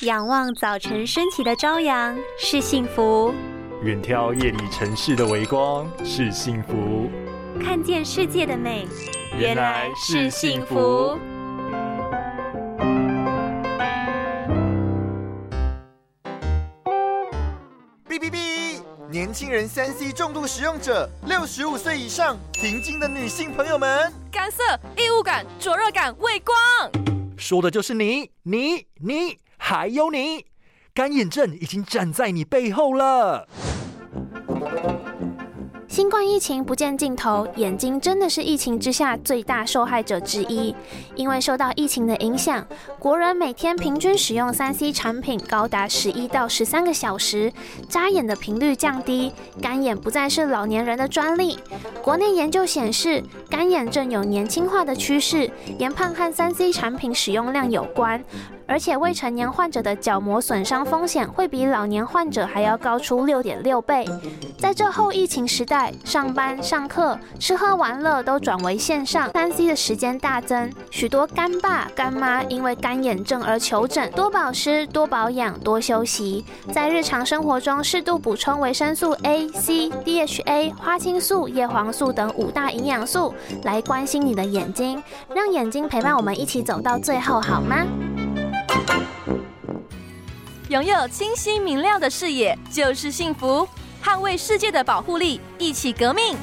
仰望早晨升起的朝阳是幸福，远眺夜里城市的微光是幸福，看见世界的美原来是幸福。哔哔哔！年轻人三 C 重度使用者，六十五岁以上停经的女性朋友们，干涩、异物感、灼热感、畏光，说的就是你，你，你，还有你，干眼症已经站在你背后了。新冠疫情不见尽头，眼睛真的是疫情之下最大受害者之一。因为受到疫情的影响，国人每天平均使用三 C 产品高达十一到十三个小时，眨眼的频率降低，干眼不再是老年人的专利。国内研究显示，干眼症有年轻化的趋势，研判和三 C 产品使用量有关。而且未成年患者的角膜损伤风险会比老年患者还要高出六点六倍。在这后疫情时代，上班、上课、吃喝玩乐都转为线上，三 C 的时间大增，许多干爸干妈因为干眼症而求诊，多保湿、多保养、多休息，在日常生活中适度补充维生素 A、C、DHA、花青素、叶黄素等五大营养素，来关心你的眼睛，让眼睛陪伴我们一起走到最后，好吗？拥有清晰明亮的视野就是幸福，捍卫世界的保护力，一起革命。